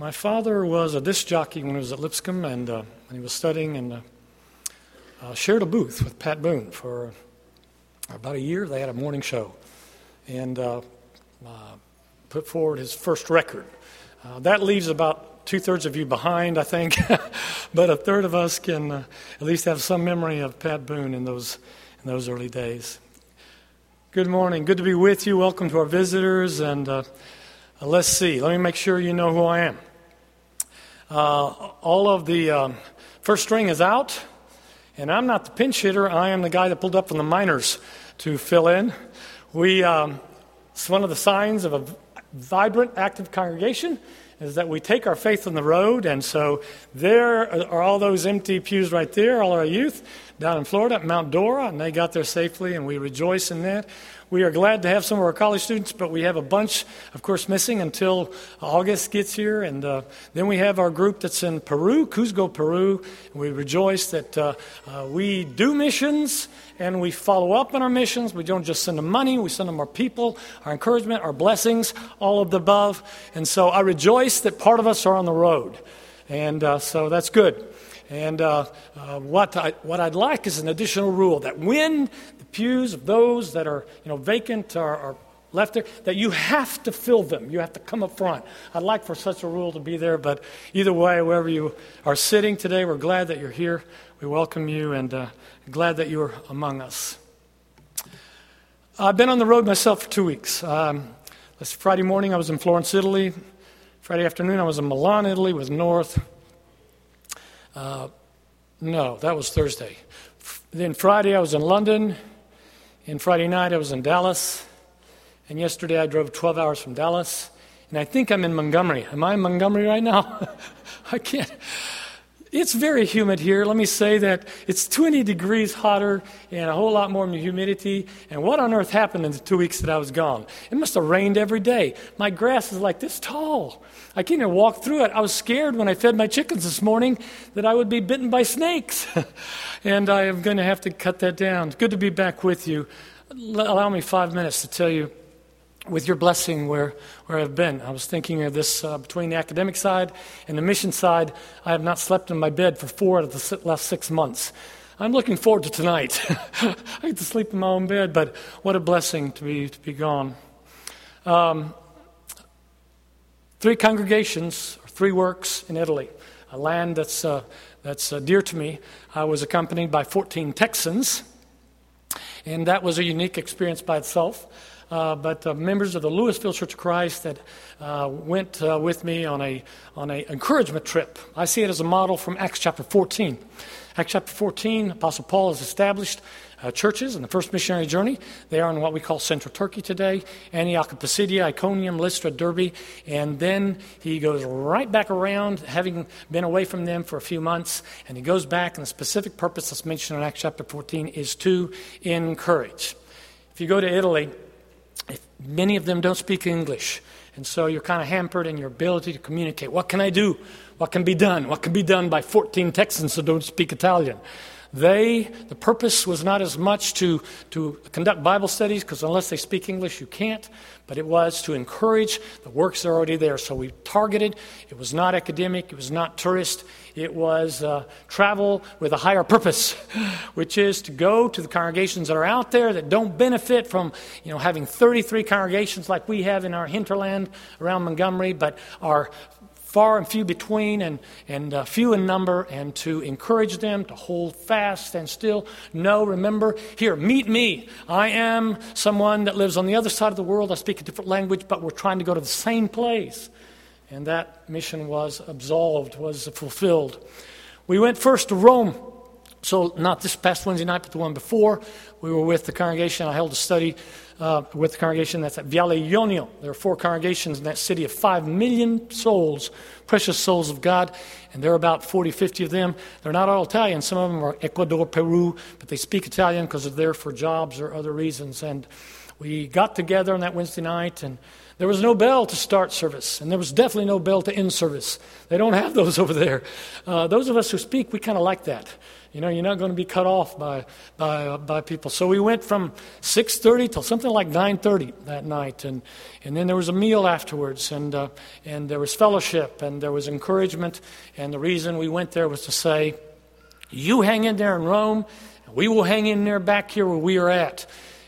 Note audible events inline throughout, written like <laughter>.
My father was a disc jockey when he was at Lipscomb, and uh, when he was studying, and uh, uh, shared a booth with Pat Boone for about a year. They had a morning show, and uh, uh, put forward his first record. That leaves about two thirds of you behind, I think, <laughs> but a third of us can at least have some memory of Pat Boone in those in those early days. Good morning. Good to be with you. Welcome to our visitors, and let's see. Let me make sure you know who I am. Uh, all of the um, first string is out, and I'm not the pinch hitter. I am the guy that pulled up from the minors to fill in. We, um, it's one of the signs of a vibrant, active congregation is that we take our faith on the road, and so there are all those empty pews right there, all our youth down in Florida at Mount Dora, and they got there safely, and we rejoice in that. We are glad to have some of our college students, but we have a bunch, of course, missing until August gets here. And uh, then we have our group that's in Peru, Cuzco, Peru. We rejoice that uh, uh, we do missions and we follow up on our missions. We don't just send them money, we send them our people, our encouragement, our blessings, all of the above. And so I rejoice that part of us are on the road. And uh, so that's good. And uh, uh, what, I, what I'd like is an additional rule that when the pews of those that are you know, vacant are, are left there, that you have to fill them. You have to come up front. I'd like for such a rule to be there, but either way, wherever you are sitting today, we're glad that you're here. We welcome you and uh, glad that you're among us. I've been on the road myself for two weeks. Um, this Friday morning, I was in Florence, Italy. Friday afternoon, I was in Milan, Italy, with North. Uh, no, that was Thursday. Then Friday I was in London. And Friday night I was in Dallas. And yesterday I drove 12 hours from Dallas. And I think I'm in Montgomery. Am I in Montgomery right now? <laughs> I can't. It's very humid here. Let me say that it's 20 degrees hotter and a whole lot more humidity. And what on earth happened in the two weeks that I was gone? It must have rained every day. My grass is like this tall. I can't even walk through it. I was scared when I fed my chickens this morning that I would be bitten by snakes. <laughs> and I am going to have to cut that down. Good to be back with you. Allow me five minutes to tell you with your blessing where, where I've been. I was thinking of this uh, between the academic side and the mission side. I have not slept in my bed for four out of the last six months. I'm looking forward to tonight. <laughs> I get to sleep in my own bed, but what a blessing to be, to be gone. Um, three congregations, three works in Italy, a land that's, uh, that's uh, dear to me. I was accompanied by 14 Texans, and that was a unique experience by itself but uh, members of the Lewisville Church of Christ that uh, went uh, with me on a on an encouragement trip. I see it as a model from Acts chapter 14. Acts chapter 14, Apostle Paul has established uh, churches in the first missionary journey. They are in what we call central Turkey today Antioch Pisidia, Iconium, Lystra, Derbe. And then he goes right back around, having been away from them for a few months. And he goes back, and the specific purpose that's mentioned in Acts chapter 14 is to encourage. If you go to Italy, Many of them don't speak English, and so you're kind of hampered in your ability to communicate. What can I do? What can be done? What can be done by 14 Texans who don't speak Italian? They, the purpose was not as much to, to conduct Bible studies, because unless they speak English, you can't, but it was to encourage the works that are already there. So we targeted. It was not academic, it was not tourist, it was uh, travel with a higher purpose, <laughs> which is to go to the congregations that are out there that don't benefit from you know, having 33 congregations like we have in our hinterland around Montgomery, but are far and few between and, and uh, few in number, and to encourage them to hold fast and still. No, remember, here, meet me. I am someone that lives on the other side of the world. I speak a different language, but we're trying to go to the same place. And that mission was absolved, was fulfilled. We went first to Rome. So, not this past Wednesday night, but the one before. We were with the congregation. I held a study uh, with the congregation that's at Viale Ionio. There are four congregations in that city of five million souls, precious souls of God, and there are about 40, 50 of them. They're not all Italian. Some of them are Ecuador, Peru, but they speak Italian because they're there for jobs or other reasons. And we got together on that Wednesday night, and There was no bell to start service, and there was definitely no bell to end service. They don't have those <laughs> over there. Uh, those of us who speak, we kind of like that. You know, you're not going to be cut off by, by, uh, by people. So we went from 6.30 till something like 9.30 that night. And, and then there was a meal afterwards. And, uh, and there was fellowship. And there was encouragement. And the reason we went there was to say, you hang in there in Rome. And we will hang in there back here where we are at.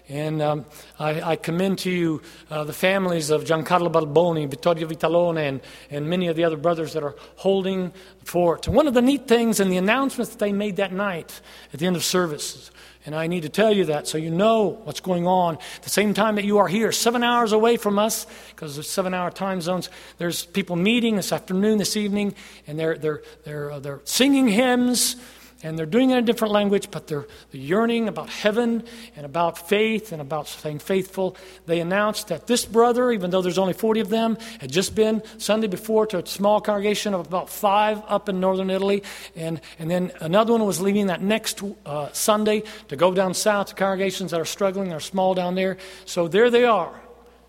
And um, I, I, commend to you uh, the families of Giancarlo Balboni, Vittorio Vitalone, and, and many of the other brothers that are holding fort. One of the neat things in the announcements that they made that night at the end of service, and I need to tell you that so you know what's going on. At the same time that you are here, seven hours away from us, because there's seven hour time zones, there's people meeting this afternoon, this evening, and they're, they're, they're, uh, they're singing hymns and they're doing it in a different language, but they're, they're, yearning about heaven and about faith and about staying faithful. They announced that this brother, even though there's only 40 of them, had just been Sunday before to a small congregation of about five up in northern Italy, and, and then another one was leaving that next uh, Sunday to go down south to congregations that are struggling, are small down there. So there they are,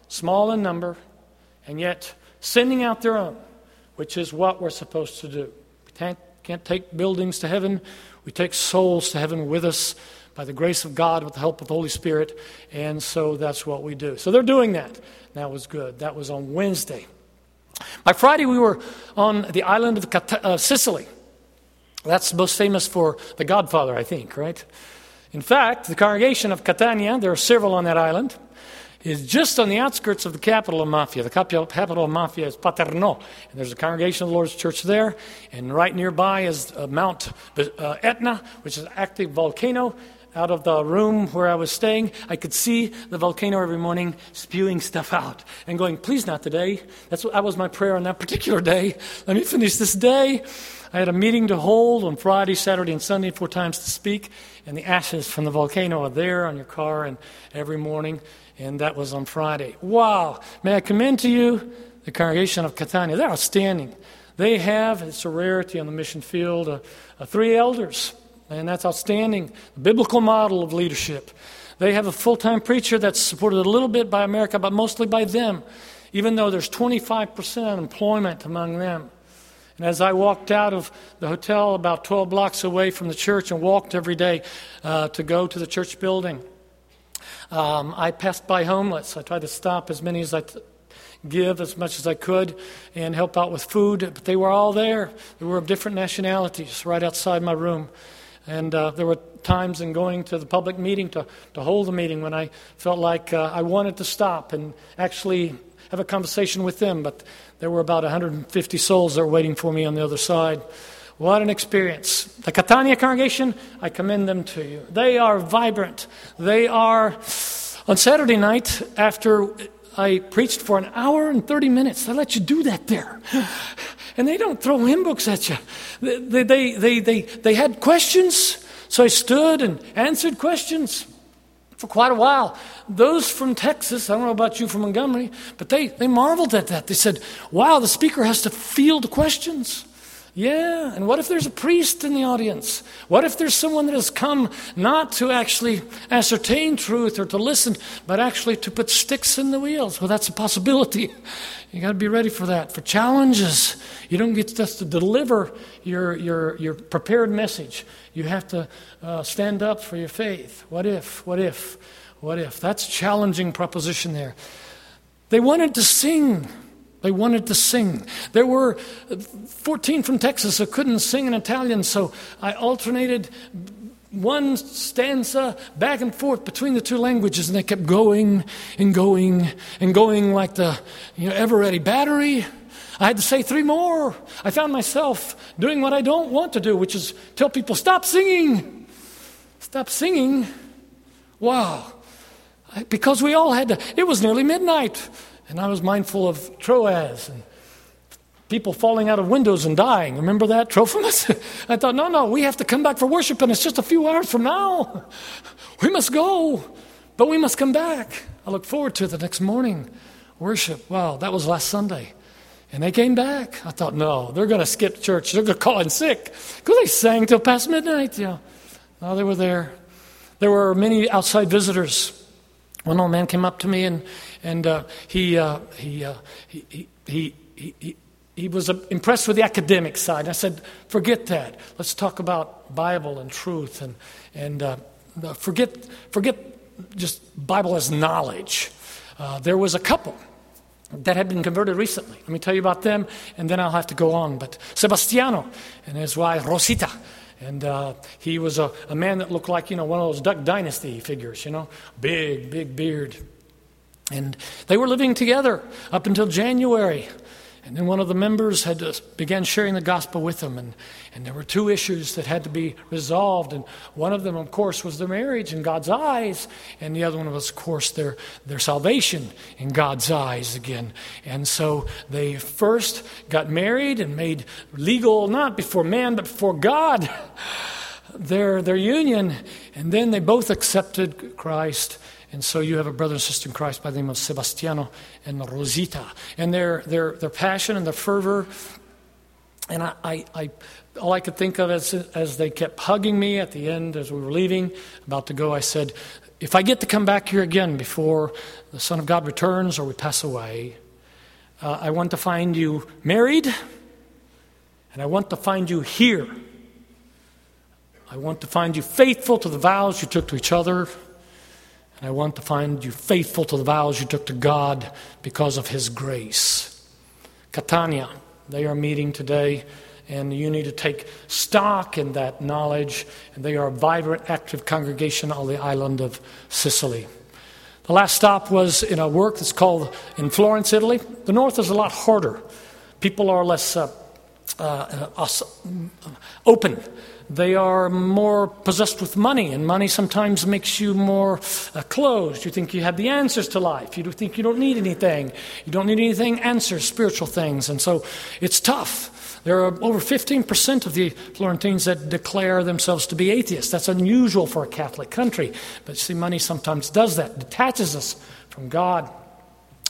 small in number, and yet sending out their own, which is what we're supposed to do. Can't take buildings to heaven. We take souls to heaven with us by the grace of God with the help of the Holy Spirit. And so that's what we do. So they're doing that. That was good. That was on Wednesday. By Friday, we were on the island of Cat- uh, Sicily. That's most famous for the Godfather, I think, right? In fact, the congregation of Catania, there are several on that island is just on the outskirts of the capital of Mafia. The capital of Mafia is Paternò. And there's a congregation of the Lord's Church there. And right nearby is uh, Mount uh, Etna, which is an active volcano. Out of the room where I was staying, I could see the volcano every morning spewing stuff out and going, please not today. That's what, that was my prayer on that particular day. Let me finish this day. I had a meeting to hold on Friday, Saturday, and Sunday, four times to speak, and the ashes from the volcano are there on your car and every morning and that was on Friday. Wow! May I commend to you the congregation of Catania? They're outstanding. They have, it's a rarity on the mission field, uh, uh, three elders, and that's outstanding. The biblical model of leadership. They have a full time preacher that's supported a little bit by America, but mostly by them, even though there's 25% unemployment among them. And as I walked out of the hotel about 12 blocks away from the church and walked every day uh, to go to the church building, um, I passed by homeless. I tried to stop as many as I t- give as much as I could and help out with food, but they were all there. They were of different nationalities right outside my room. And uh, there were times in going to the public meeting to, to hold the meeting when I felt like uh, I wanted to stop and actually have a conversation with them, but there were about 150 souls that were waiting for me on the other side. What an experience. The Catania congregation, I commend them to you. They are vibrant. They are, on Saturday night, after I preached for an hour and 30 minutes, they let you do that there. <sighs> And they don't throw hymn books at you. They, they, they, they, they had questions, so I stood and answered questions for quite a while. Those from Texas, I don't know about you from Montgomery, but they, they marveled at that. They said, wow, the speaker has to field questions. Yeah, and what if there's a priest in the audience? What if there's someone that has come not to actually ascertain truth or to listen, but actually to put sticks in the wheels? Well, that's a possibility. You got to be ready for that, for challenges. You don't get just to deliver your, your, your prepared message. You have to uh, stand up for your faith. What if? What if? What if? That's a challenging proposition there. They wanted to sing they wanted to sing. There were 14 from Texas who couldn't sing in Italian, so I alternated one stanza back and forth between the two languages, and they kept going and going and going like the you know, Eveready battery. I had to say three more. I found myself doing what I don't want to do, which is tell people, stop singing. Stop singing. Wow. Because we all had to, it was nearly midnight. And I was mindful of Troas and people falling out of windows and dying. Remember that, Trophimus? <laughs> I thought, no, no, we have to come back for worship, and it's just a few hours from now. <laughs> We must go, but we must come back. I look forward to the next morning worship. Wow, that was last Sunday. And they came back. I thought, no, they're going to skip church. They're going to call in sick because they sang till past midnight. Know. Oh, no, they were there. There were many outside visitors one old man came up to me and, and uh, he, uh, he, uh, he, he, he, he, he was uh, impressed with the academic side. I said, forget that. Let's talk about Bible and truth and, and uh, forget, forget just Bible as knowledge. Uh, there was a couple that had been converted recently. Let me tell you about them, and then I'll have to go on. But Sebastiano and his wife Rosita, and uh, he was a, a, man that looked like, you know, one of those Duck Dynasty figures, you know, big, big beard. And they were living together up until January. And then one of the members had to, began sharing the gospel with them, and, and there were two issues that had to be resolved. And one of them, of course, was their marriage in God's eyes, and the other one was, of course, their, their salvation in God's eyes again. And so they first got married and made legal, not before man, but before God, <laughs> their, their union, and then they both accepted Christ and so you have a brother and sister in Christ by the name of Sebastiano and Rosita. And their, their, their passion and their fervor, and I, I, I all I could think of as, as they kept hugging me at the end as we were leaving, about to go, I said, If I get to come back here again before the Son of God returns or we pass away, uh, I want to find you married, and I want to find you here. I want to find you faithful to the vows you took to each other and I want to find you faithful to the vows you took to God because of His grace. Catania, they are meeting today, and you need to take stock in that knowledge. And they are a vibrant, active congregation on the island of Sicily. The last stop was in a work that's called in Florence, Italy. The north is a lot harder. People are less uh, uh, uh, open they are more possessed with money, and money sometimes makes you more uh, closed. You think you have the answers to life. You think you don't need anything. You don't need anything, answers, spiritual things. And so it's tough. There are over 15% of the Florentines that declare themselves to be atheists. That's unusual for a Catholic country. But see, money sometimes does that, detaches us from God.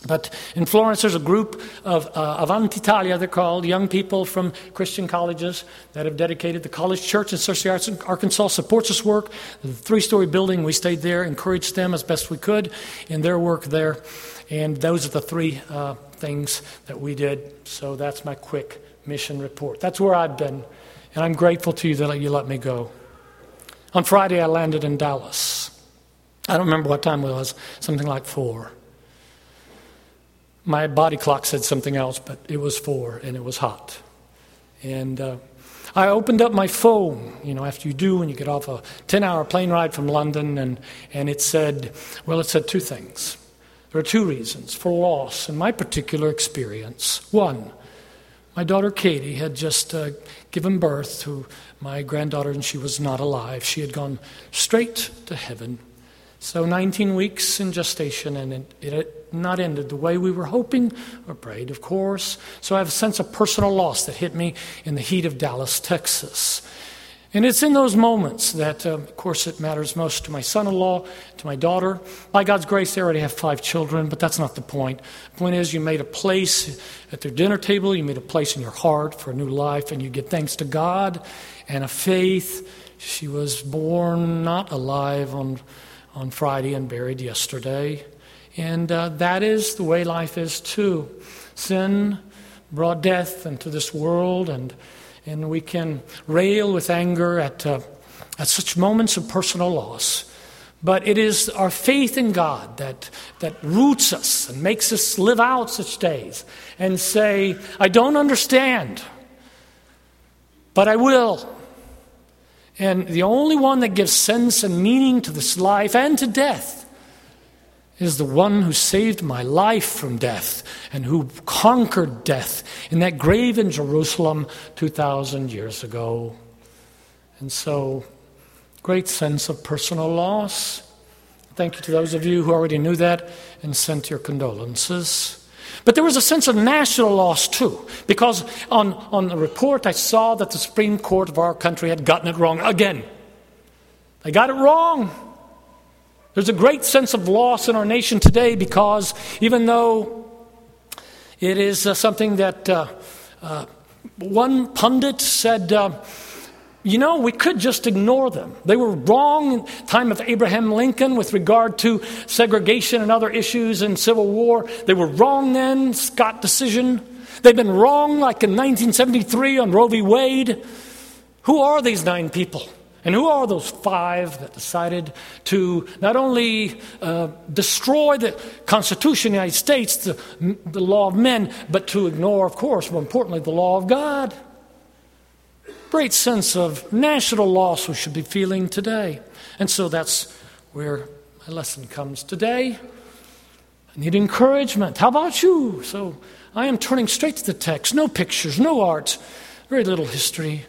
But in Florence, there's a group of uh, Avanti Italia, they're called, young people from Christian colleges that have dedicated the college church in Searcy Arkansas supports this work. The three story building, we stayed there, encouraged them as best we could in their work there. And those are the three uh, things that we did. So that's my quick mission report. That's where I've been. And I'm grateful to you that you let me go. On Friday, I landed in Dallas. I don't remember what time it was, something like four. My body clock said something else, but it was four and it was hot. And uh, I opened up my phone, you know, after you do when you get off a 10 hour plane ride from London, and, and it said, well, it said two things. There are two reasons for loss in my particular experience. One, my daughter Katie had just uh, given birth to my granddaughter, and she was not alive. She had gone straight to heaven. So 19 weeks in gestation, and it, it not ended the way we were hoping or prayed, of course. So I have a sense of personal loss that hit me in the heat of Dallas, Texas. And it's in those moments that, uh, of course, it matters most to my son in law, to my daughter. By God's grace, they already have five children, but that's not the point. The point is, you made a place at their dinner table, you made a place in your heart for a new life, and you give thanks to God and a faith. She was born not alive on on Friday and buried yesterday. And uh, that is the way life is too. Sin brought death into this world, and, and we can rail with anger at, uh, at such moments of personal loss. But it is our faith in God that, that roots us and makes us live out such days and say, I don't understand, but I will. And the only one that gives sense and meaning to this life and to death is the one who saved my life from death and who conquered death in that grave in Jerusalem 2,000 years ago. And so, great sense of personal loss. Thank you to those of you who already knew that and sent your condolences. But there was a sense of national loss too, because on, on the report I saw that the Supreme Court of our country had gotten it wrong again. They got it wrong. There's a great sense of loss in our nation today because even though it is uh, something that uh, uh, one pundit said, uh, you know, we could just ignore them. They were wrong in time of Abraham Lincoln with regard to segregation and other issues in Civil War. They were wrong then, Scott decision. They've been wrong like in 1973 on Roe v. Wade. Who are these nine people? And who are those five that decided to not only uh, destroy the Constitution of the United States, the, the law of men, but to ignore, of course, more importantly, the law of God? Great sense of national loss we should be feeling today. And so that's where my lesson comes today. I need encouragement. How about you? So I am turning straight to the text. No pictures, no art, very little history,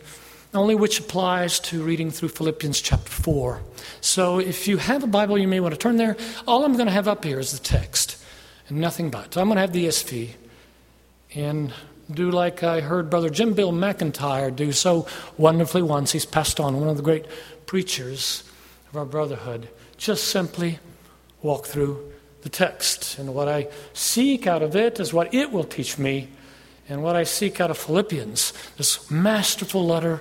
only which applies to reading through Philippians chapter 4. So if you have a Bible, you may want to turn there. All I'm going to have up here is the text and nothing but. I'm going to have the ESV. And do like I heard Brother Jim Bill McInteer do so wonderfully once. He's passed on, one of the great preachers of our brotherhood. Just simply walk through the text. And what I seek out of it is what it will teach me, and what I seek out of Philippians, this masterful letter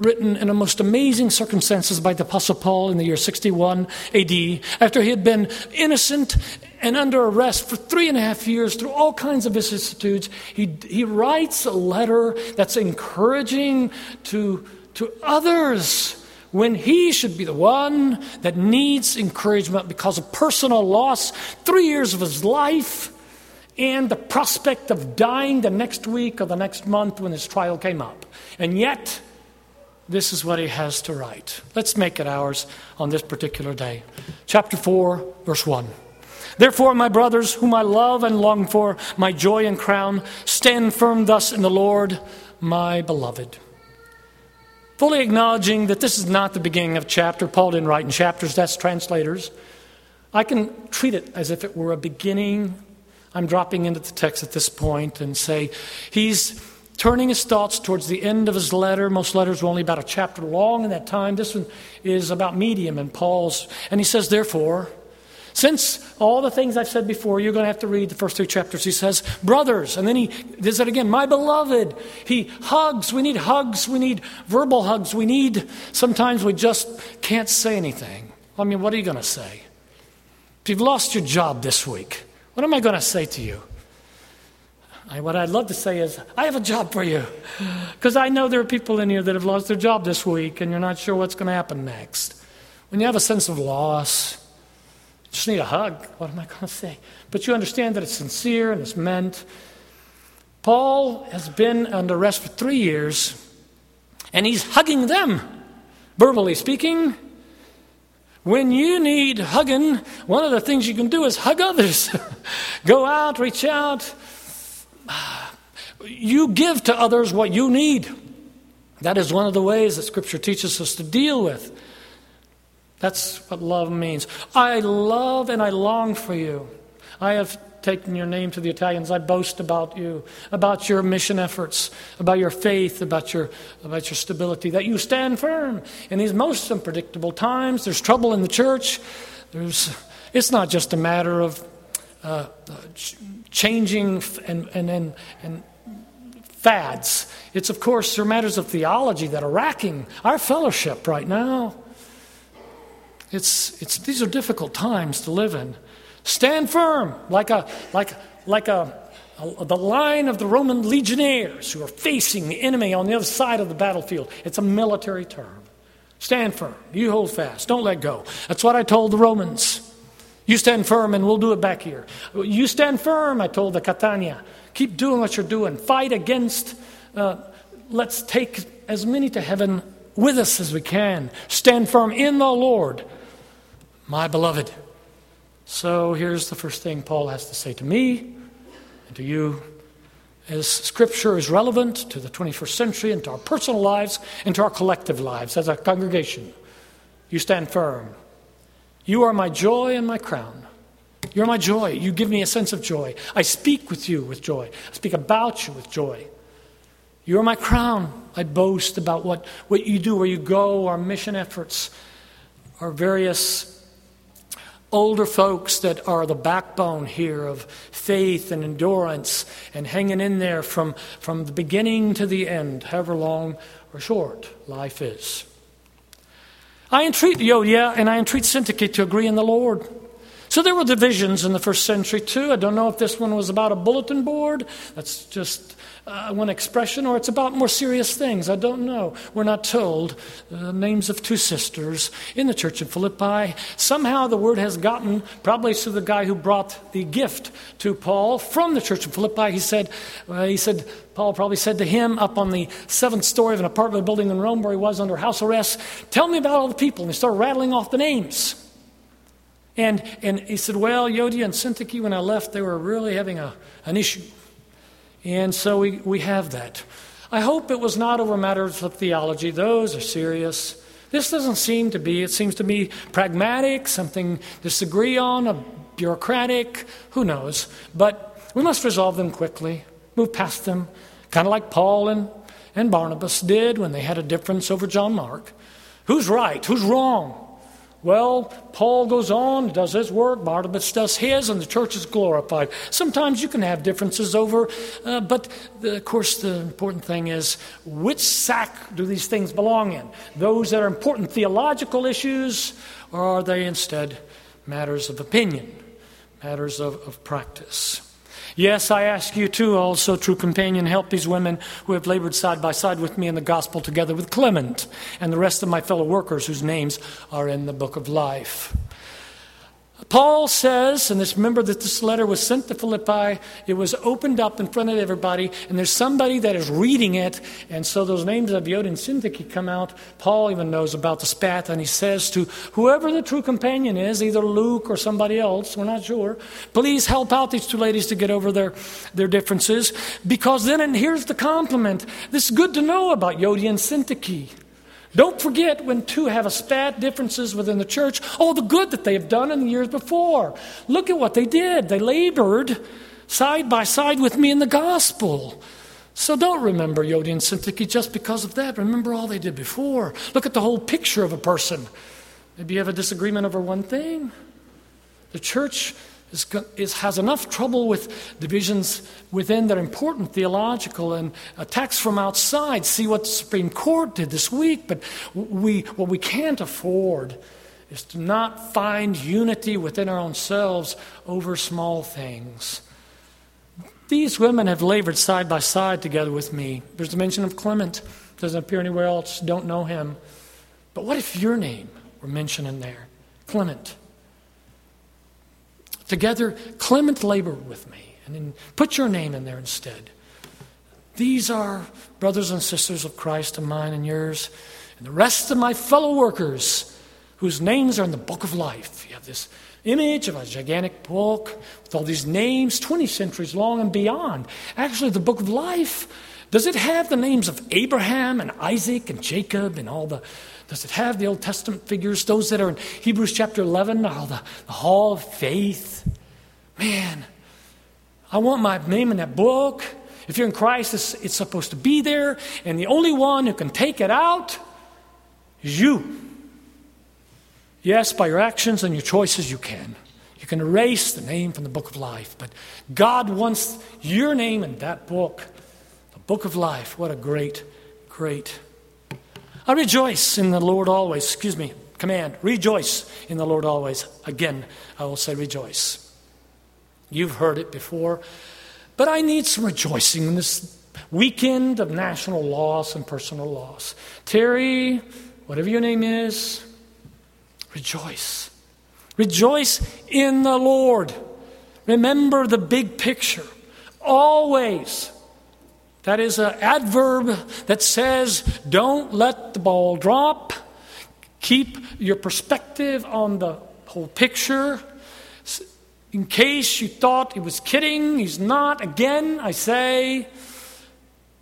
written in the most amazing circumstances by the Apostle Paul in the year 61 AD, after he had been innocent and under arrest for three and a half years through all kinds of vicissitudes. He, he writes a letter that's encouraging to, to others when he should be the one that needs encouragement because of personal loss, three years of his life, and the prospect of dying the next week or the next month when his trial came up. And yet, this is what he has to write. Let's make it ours on this particular day. Chapter 4, verse 1. Therefore, my brothers, whom I love and long for, my joy and crown, stand firm thus in the Lord, my beloved. Fully acknowledging that this is not the beginning of a chapter, Paul didn't write in chapters, that's translators. I can treat it as if it were a beginning. I'm dropping into the text at this point and say, he's turning his thoughts towards the end of his letter. Most letters were only about a chapter long in that time. This one is about medium in Paul's. And he says, therefore, since all the things I've said before, you're going to have to read the first three chapters. He says, brothers, and then he does it again, my beloved. He hugs. We need hugs. We need verbal hugs. We need, sometimes we just can't say anything. I mean, what are you going to say? If you've lost your job this week, what am I going to say to you? I, what I'd love to say is, I have a job for you. Because I know there are people in here that have lost their job this week and you're not sure what's going to happen next. When you have a sense of loss, you just need a hug. What am I going to say? But you understand that it's sincere and it's meant. Paul has been under arrest for three years and he's hugging them, verbally speaking. When you need hugging, one of the things you can do is hug others. <laughs> Go out, reach out, you give to others what you need. That is one of the ways that Scripture teaches us to deal with. That's what love means. I love and I long for you. I have taken your name to the Italians. I boast about you, about your mission efforts, about your faith, about your, about your stability, that you stand firm in these most unpredictable times. There's trouble in the church. There's, it's not just a matter of uh, changing and, and, and, and fads. It's, of course, there are matters of theology that are racking our fellowship right now. It's, it's, these are difficult times to live in. Stand firm, like, a, like, like a, a, the line of the Roman legionnaires who are facing the enemy on the other side of the battlefield. It's a military term. Stand firm. You hold fast. Don't let go. That's what I told the Romans. You stand firm and we'll do it back here. You stand firm, I told the Catania. Keep doing what you're doing. Fight against, uh, let's take as many to heaven with us as we can. Stand firm in the Lord, my beloved. So here's the first thing Paul has to say to me and to you. As Scripture is relevant to the 21st century and to our personal lives and to our collective lives as a congregation, you stand firm. You are my joy and my crown. You're my joy. You give me a sense of joy. I speak with you with joy. I speak about you with joy. You're my crown. I boast about what, what you do, where you go, our mission efforts, our various older folks that are the backbone here of faith and endurance and hanging in there from, from the beginning to the end, however long or short life is. I entreat Euodia and I entreat Syntyche to agree in the Lord. So there were divisions in the first century too. I don't know if this one was about a bulletin board. That's just uh, one expression, or it's about more serious things. I don't know. We're not told the names of two sisters in the church of Philippi. Somehow the word has gotten, probably to the guy who brought the gift to Paul from the church of Philippi. He said, uh, he said, Paul probably said to him up on the seventh story of an apartment building in Rome where he was under house arrest, Tell me about all the people. And he started rattling off the names. And, and he said, Well, Euodia and Syntyche, when I left, they were really having a, an issue. And so we, we have that. I hope it was not over matters of theology. Those are serious. This doesn't seem to be. It seems to be pragmatic, something disagree on, a bureaucratic, who knows. But we must resolve them quickly, move past them, kind of like Paul and, and Barnabas did when they had a difference over John Mark. Who's right? Who's wrong? Well, Paul goes on, does his work, Barnabas does his, and the church is glorified. Sometimes you can have differences over, uh, but the, of course, the important thing is which sack do these things belong in? Those that are important theological issues, or are they instead matters of opinion, matters of, of practice? Yes, I ask you too, also, true companion, help these women who have labored side by side with me in the gospel together with Clement and the rest of my fellow workers whose names are in the book of life. Paul says, and this remember that this letter was sent to Philippi, it was opened up in front of everybody, and there's somebody that is reading it, and so those names of Yod and Syntyche come out. Paul even knows about the spat, and he says to whoever the true companion is, either Luke or somebody else, we're not sure, please help out these two ladies to get over their, their differences, because then, and here's the compliment, this is good to know about Yodi and Syntyche. Don't forget when two have a spat differences within the church, all the good that they have done in the years before. Look at what they did. They labored side by side with me in the gospel. So don't remember Yodi and Syntyche just because of that. Remember all they did before. Look at the whole picture of a person. Maybe you have a disagreement over one thing. The church is, is, has enough trouble with divisions within are important theological and uh, attacks from outside. See what the Supreme Court did this week. But we, what we can't afford is to not find unity within our own selves over small things. These women have labored side by side together with me. There's a mention of Clement. Doesn't appear anywhere else. Don't know him. But what if your name were mentioned in there? Clement. Together, Clement labored with me. And then put your name in there instead. These are brothers and sisters of Christ and mine and yours, and the rest of my fellow workers whose names are in the book of life. You have this image of a gigantic book with all these names, 20 centuries long and beyond. Actually, the book of life, does it have the names of Abraham and Isaac and Jacob and all the does it have the Old Testament figures? Those that are in Hebrews chapter 11, all the, the hall of faith. Man, I want my name in that book. If you're in Christ, it's, it's supposed to be there, and the only one who can take it out is you. Yes, by your actions and your choices, you can. You can erase the name from the book of life, but God wants your name in that book, book of life. What a great, great I rejoice in the Lord always. Excuse me, command. Rejoice in the Lord always. Again, I will say rejoice. You've heard it before, but I need some rejoicing in this weekend of national loss and personal loss. Terry, whatever your name is, rejoice. Rejoice in the Lord. Remember the big picture. Always that is an adverb that says, don't let the ball drop. Keep your perspective on the whole picture. In case you thought he was kidding, he's not. Again, I say,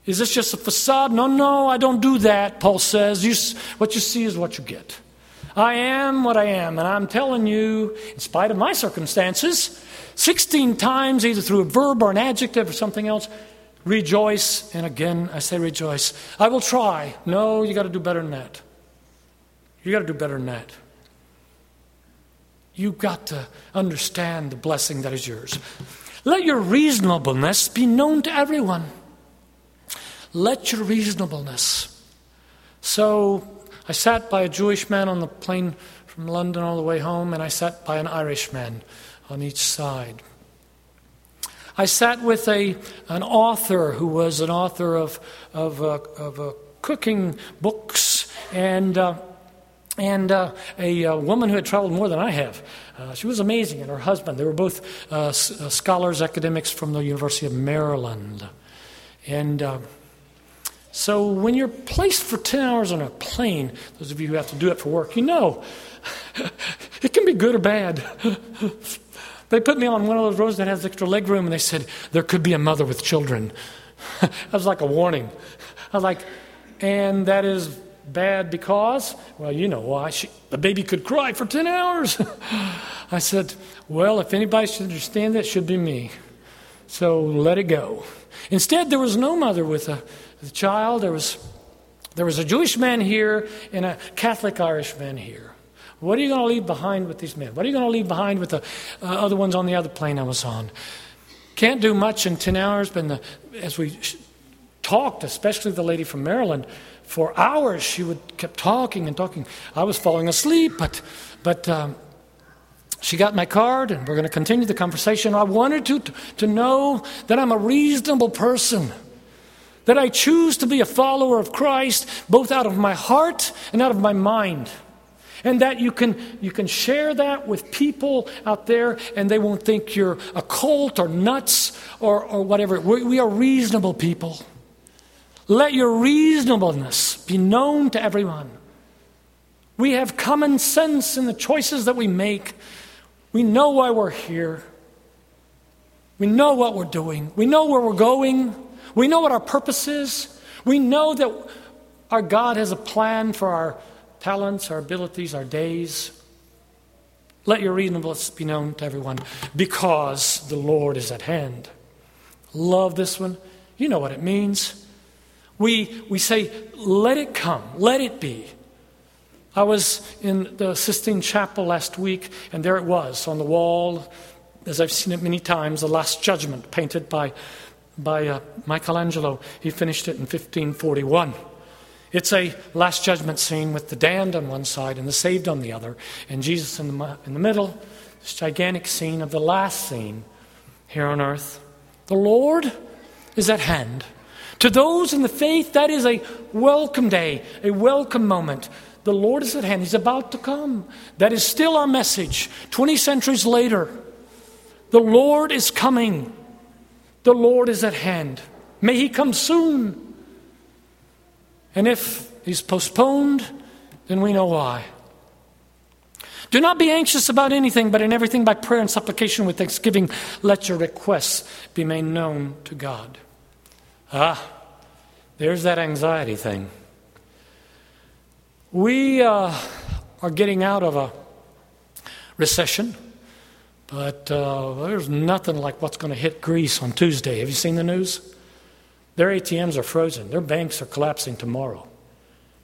is this just a facade? No, no, I don't do that, Paul says. You, what you see is what you get. I am what I am, and I'm telling you, in spite of my circumstances, 16 times, either through a verb or an adjective or something else, Rejoice, and again I say rejoice. I will try. No, you got to do better than that. You got to do better than that. You've got to understand the blessing that is yours. Let your reasonableness be known to everyone. Let your reasonableness. So I sat by a Jewish man on the plane from London all the way home, and I sat by an Irishman on each side. I sat with a, an author who was an author of, of, uh, of uh, cooking books and, uh, and uh, a, a, uh, woman who had traveled more than I have. Uh, she was amazing, and her husband. They were both scholars, academics from the University of Maryland. And so when you're placed for 10 hours on a plane, those of you who have to do it for work, you know <laughs> it can be good or bad. <laughs> They put me on one of those rows that has extra leg room, and they said, There could be a mother with children. <laughs> that was like a warning. I was like, And that is bad because? Well, you know why. She, the baby could cry for 10 hours. <laughs> I said, Well, if anybody should understand that, it should be me. So let it go. Instead, there was no mother with a, a child. There was, there was a Jewish man here and a Catholic Irish man here. What are you going to leave behind with these men? What are you going to leave behind with the uh, other ones on the other plane I was on? Can't do much in 10 hours, but the, as we talked, especially the lady from Maryland, for hours she would kept talking and talking. I was falling asleep, but, but um, she got my card, and we're going to continue the conversation. I wanted to, to, to know that I'm a reasonable person that I choose to be a follower of Christ, both out of my heart and out of my mind. And that you can, you can share that with people out there and they won't think you're a cult or nuts or, or whatever. we we are reasonable people. Let your reasonableness be known to everyone. We have common sense in the choices that we make. We know why we're here. We know what we're doing. We know where we're going. We know what our purpose is. We know that our God has a plan for our talents, our abilities, our days. Let your reasonableness be known to everyone because the Lord is at hand. Love this one. You know what it means. We, we say, let it come, let it be. I was in the Sistine Chapel last week, and there it was on the wall, as I've seen it many times, the Last Judgment, painted by, by uh, Michelangelo. He finished it in 1541. It's a Last Judgment scene with the damned on one side and the saved on the other, and Jesus in the, in the middle. This gigantic scene of the last scene here on earth. The Lord is at hand. To those in the faith, that is a welcome day, a welcome moment. The Lord is at hand. He's about to come. That is still our message 20 centuries later. The Lord is coming. The Lord is at hand. May He come soon. And if he's postponed, then we know why. Do not be anxious about anything, but in everything by prayer and supplication with thanksgiving, let your requests be made known to God. Ah, there's that anxiety thing. We uh, are getting out of a recession, but uh, there's nothing like what's going to hit Greece on Tuesday. Have you seen the news? Their ATMs are frozen, their banks are collapsing tomorrow.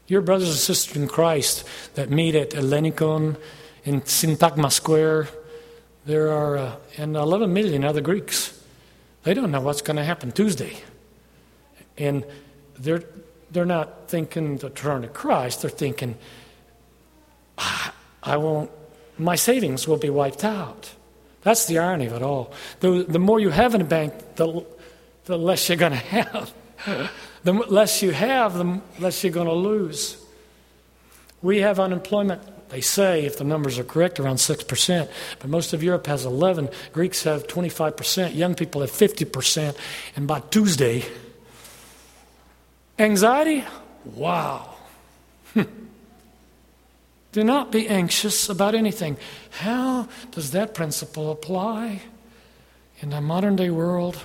Your brothers and sisters in Christ that meet at Ellinikon in Syntagma Square, there are uh, and 11 million other Greeks. They don't know what's going to happen Tuesday. And they're, they're not thinking to turn to Christ, they're thinking, ah, I won't, my savings will be wiped out. That's the irony of it all. The, the more you have in a bank, the, the less you're going to have. the less you have, the less you're going to lose. We have unemployment, they say, if the numbers are correct, around 6%, but most of Europe has 11. Greeks have 25%, young people have 50%, and by Tuesday, anxiety? Wow. Hmm. Do not be anxious about anything. How does that principle apply in the modern day world?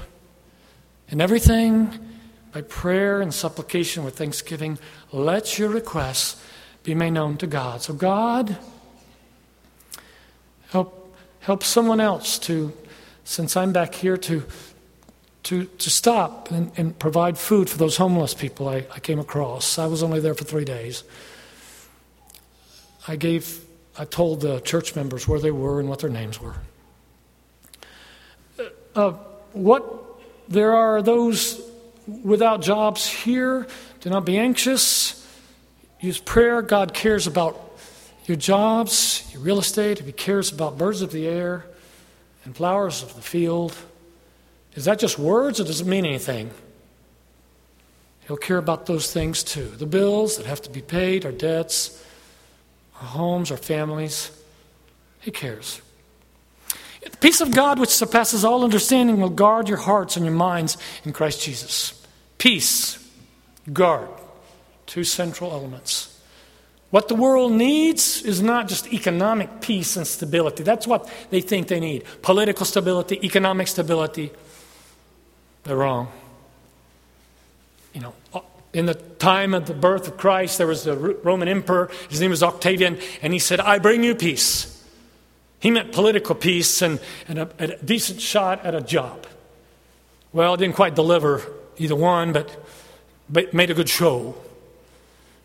And everything by prayer and supplication with thanksgiving, let your requests be made known to God. So, God, help, help someone else to, since I'm back here, to, to, to stop and, and provide food for those homeless people I, I came across. I was only there for three days. I gave I told the church members where they were and what their names were. Uh, what there are those without jobs here. Do not be anxious. Use prayer. God cares about your jobs, your real estate. He cares about birds of the air and flowers of the field, is that just words or does it mean anything? He'll care about those things too. The bills that have to be paid, our debts, our homes, our families. He cares. The peace of God, which surpasses all understanding, will guard your hearts and your minds in Christ Jesus. Peace, guard, two central elements. What the world needs is not just economic peace and stability. That's what they think they need political stability, economic stability. They're wrong. You know, in the time of the birth of Christ, there was a Roman emperor. His name was Octavian, and he said, I bring you peace. He meant political peace and, and a, a decent shot at a job. Well, didn't quite deliver either one, but, but made a good show.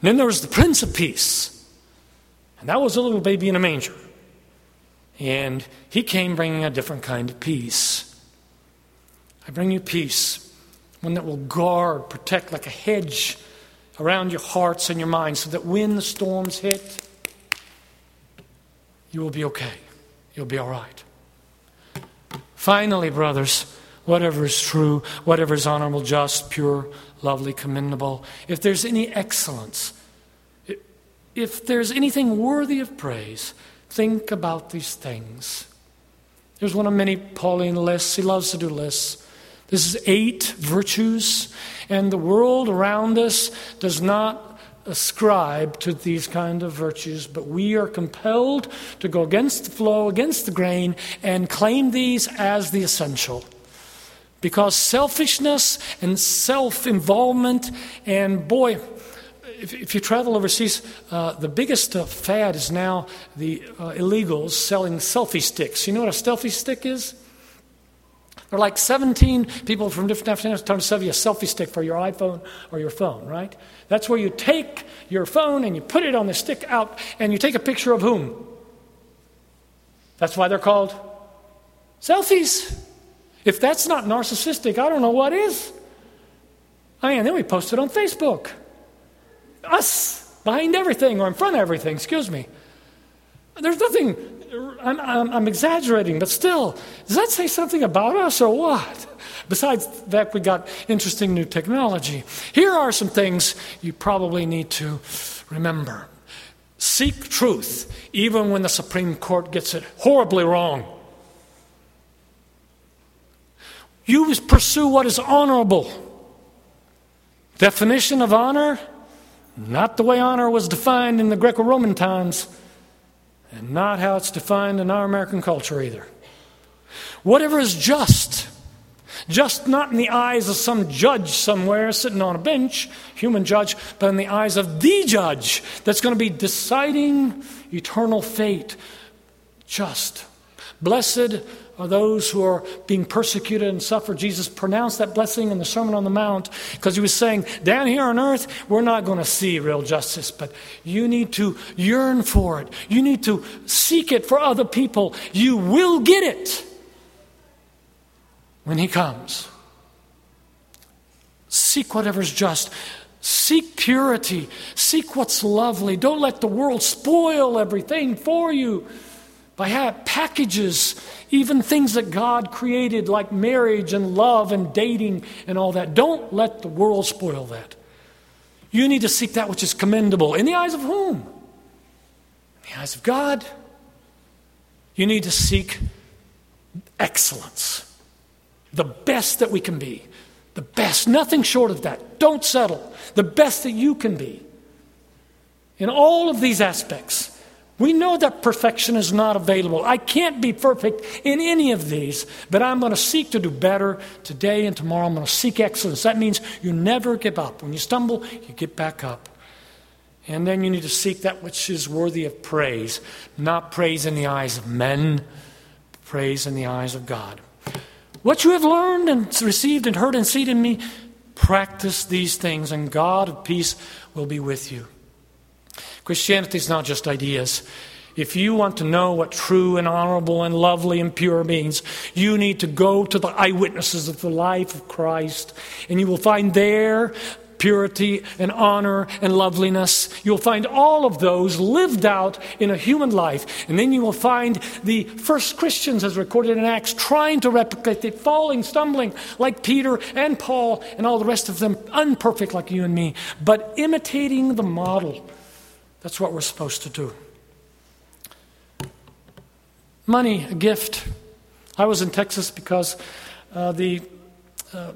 And then there was the Prince of Peace, and that was a little baby in a manger. And he came bringing a different kind of peace. I bring you peace, one that will guard, protect like a hedge around your hearts and your minds so that when the storms hit, you will be okay. You'll be all right. Finally, brothers, whatever is true, whatever is honorable, just, pure, lovely, commendable, if there's any excellence, if there's anything worthy of praise, think about these things. There's one of many Pauline lists. He loves to do lists. This is eight virtues, and the world around us does not ascribe to these kind of virtues, but we are compelled to go against the flow, against the grain, and claim these as the essential. Because selfishness and self involvement, and boy, if, if, you travel overseas, uh, the biggest uh, fad is now the uh, illegals selling selfie sticks. You know what a selfie stick is? There are like 17 people from different trying to sell you a selfie stick for your iPhone or your phone, right? That's where you take your phone and you put it on the stick out and you take a picture of whom? That's why they're called selfies. If that's not narcissistic, I don't know what is. I mean, then we post it on Facebook. Us behind everything or in front of everything, excuse me. There's nothing I'm, I'm, I'm, exaggerating, but still, does that say something about us or what? Besides that, we got interesting new technology. Here are some things you probably need to remember. Seek truth, even when the Supreme Court gets it horribly wrong. You pursue what is honorable. Definition of honor? Not the way honor was defined in the Greco Roman times and not how it's defined in our American culture either. Whatever is just, just not in the eyes of some judge somewhere sitting on a bench, human judge, but in the eyes of the judge that's going to be deciding eternal fate. Just. Blessed are those who are being persecuted and suffer. Jesus pronounced that blessing in the Sermon on the Mount because he was saying, down here on earth, we're not going to see real justice, but you need to yearn for it. You need to seek it for other people. You will get it when he comes. Seek whatever's just. Seek purity. Seek what's lovely. Don't let the world spoil everything for you by how it packages, even things that God created like marriage and love and dating and all that. Don't let the world spoil that. You need to seek that which is commendable. In the eyes of whom? In the eyes of God. You need to seek excellence, the best that we can be. The best, nothing short of that. Don't settle. The best that you can be. In all of these aspects. We know that perfection is not available. I can't be perfect in any of these, but I'm going to seek to do better today and tomorrow. I'm going to seek excellence. That means you never give up. When you stumble, you get back up. And then you need to seek that which is worthy of praise, not praise in the eyes of men, praise in the eyes of God. What you have learned and received and heard and seen in me, practice these things, and God of peace will be with you. Christianity is not just ideas, If you want to know what true and honorable and lovely and pure means, you need to go to the eyewitnesses of the life of Christ, and you will find there purity and honor and loveliness. You'll find all of those lived out in a human life. And then you will find the first Christians, as recorded in Acts, trying to replicate it, falling, stumbling, like Peter and Paul and all the rest of them, unperfect like you and me, but imitating the model. That's what we're supposed to do. Money, a gift. I was in Texas because uh, the uh,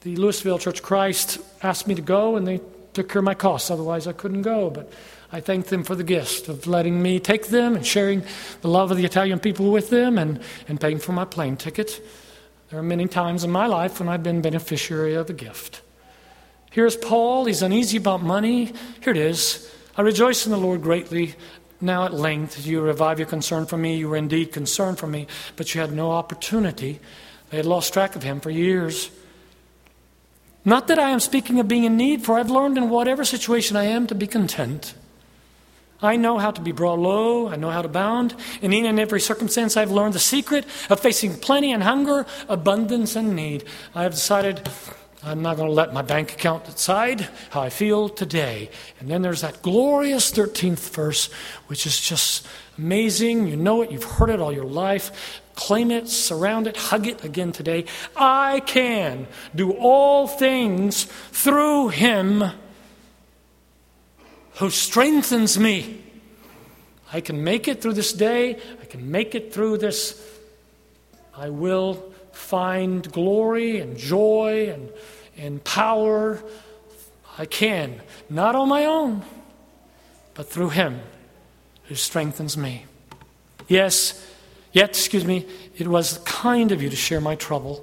the Lewisville Church Christ asked me to go, and they took care of my costs. Otherwise, I couldn't go. But I thank them for the gift of letting me take them and sharing the love of the Italian people with them and, and paying for my plane ticket. There are many times in my life when I've been beneficiary of a gift. Here's Paul. He's uneasy about money. Here it is. I rejoice in the Lord greatly. Now at length you revive your concern for me. You were indeed concerned for me, but you had no opportunity. They had lost track of him for years. Not that I am speaking of being in need, for I've learned in whatever situation I am to be content. I know how to be brought low. I know how to bound. In and every circumstance, I've learned the secret of facing plenty and hunger, abundance and need. I have decided I'm not going to let my bank account decide how I feel today. And then there's that glorious 13th verse, which is just amazing. You know it, you've heard it all your life. Claim it, surround it, hug it again today. I can do all things through him who strengthens me. I can make it through this day. I can make it through this. I will find glory and joy and, and power. I can, not on my own, but through Him who strengthens me. Yes, Yet, excuse me, it was kind of you to share my trouble.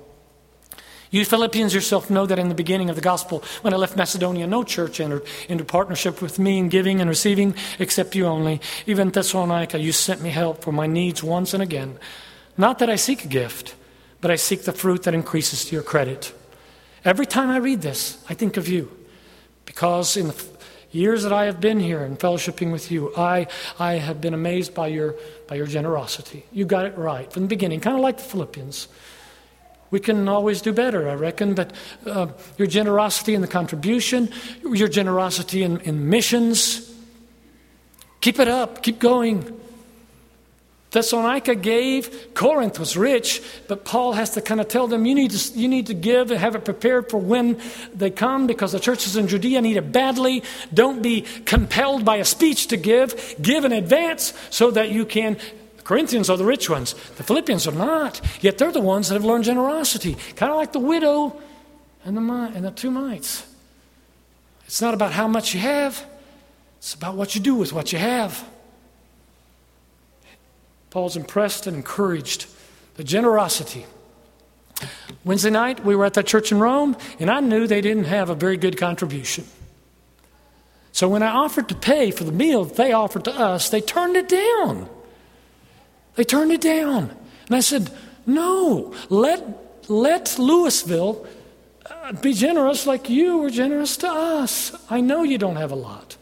You Philippians yourself know that in the beginning of the gospel, when I left Macedonia, no church entered into partnership with me in giving and receiving except you only. Even Thessalonica, you sent me help for my needs once and again. Not that I seek a gift, but I seek the fruit that increases to your credit. Every time I read this, I think of you. Because in the years that I have been here and fellowshipping with you, I, I have been amazed by your, by your generosity. You got it right from the beginning, kind of like the Philippians. We can always do better, I reckon, but uh, your generosity in the contribution, your generosity in, in missions, keep it up, keep going. Thessalonica gave, Corinth was rich, but Paul has to kind of tell them you need to, you need to give and have it prepared for when they come because the churches in Judea need it badly. Don't be compelled by a speech to give. Give in advance so that you can. The Corinthians are the rich ones, the Philippians are not, yet they're the ones that have learned generosity, kind of like the widow and the, and the two mites. It's not about how much you have, it's about what you do with what you have. Paul's impressed and encouraged the generosity. Wednesday night, we were at that church in Rome, and I knew they didn't have a very good contribution. So when I offered to pay for the meal that they offered to us, they turned it down. They turned it down. And I said, No, let, let Lewisville uh, be generous like you were generous to us. I know you don't have a lot.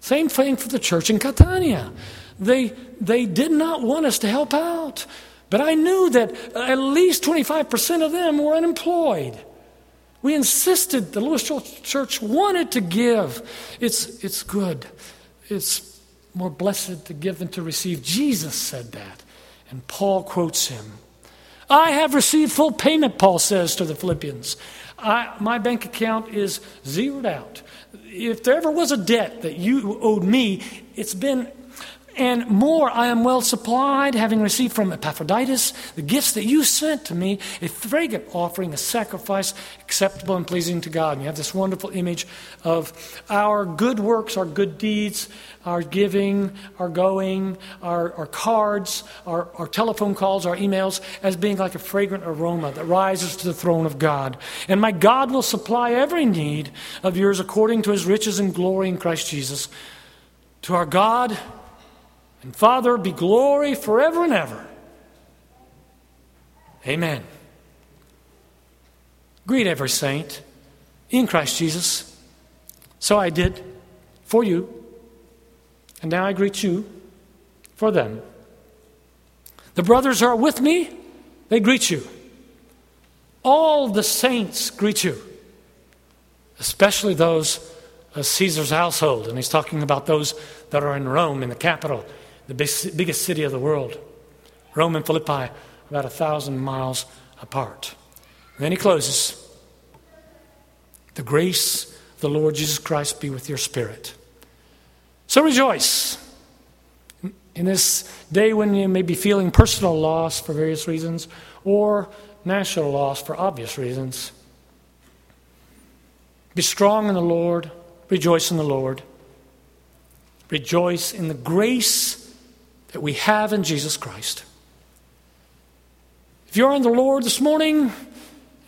Same thing for the church in Catania. They, they did not want us to help out. But I knew that uh, at least 25% of them were unemployed. We insisted, the Lewis Church wanted to give. It's, it's good. It's more blessed to give than to receive. Jesus said that. And Paul quotes him. I have received full payment, Paul says to the Philippians. I, my bank account is zeroed out. If there ever was a debt that you owed me, it's been and more I am well supplied, having received from Epaphroditus the gifts that you sent to me, a fragrant offering, a sacrifice acceptable and pleasing to God. And you have this wonderful image of our good works, our good deeds, our giving, our going, our, our cards, our, our telephone calls, our emails, as being like a fragrant aroma that rises to the throne of God. And my God will supply every need of yours according to his riches and glory in Christ Jesus. To our God, and Father, be glory forever and ever. Amen. Greet every saint in Christ Jesus. So I did for you. And now I greet you for them. The brothers are with me, they greet you. All the saints greet you, especially those of Caesar's household. And he's talking about those that are in Rome, in the capital, the biggest city of the world. Rome and Philippi, about a thousand miles apart. And then he closes The grace of the Lord Jesus Christ be with your spirit. So rejoice in this day when you may be feeling personal loss for various reasons or national loss for obvious reasons. Be strong in the Lord, rejoice in the Lord. Rejoice in the grace that we have in Jesus Christ. If you're in the Lord this morning,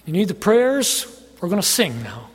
you need the prayers, we're going to sing now.